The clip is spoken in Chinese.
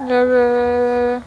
略略